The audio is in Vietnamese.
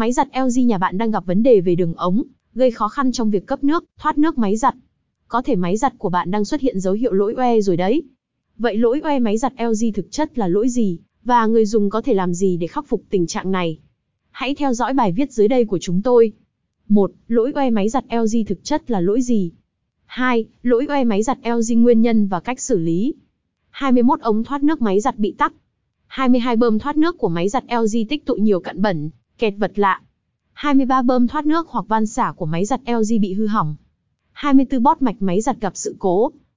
Máy giặt LG nhà bạn đang gặp vấn đề về đường ống, gây khó khăn trong việc cấp nước, thoát nước máy giặt. Có thể máy giặt của bạn đang xuất hiện dấu hiệu lỗi oe rồi đấy. Vậy lỗi oe máy giặt LG thực chất là lỗi gì, và người dùng có thể làm gì để khắc phục tình trạng này? Hãy theo dõi bài viết dưới đây của chúng tôi. 1. Lỗi oe máy giặt LG thực chất là lỗi gì? 2. Lỗi oe máy giặt LG nguyên nhân và cách xử lý. 21 ống thoát nước máy giặt bị tắc. 22 bơm thoát nước của máy giặt LG tích tụ nhiều cặn bẩn, kẹt vật lạ. 23 bơm thoát nước hoặc van xả của máy giặt LG bị hư hỏng. 24 bót mạch máy giặt gặp sự cố.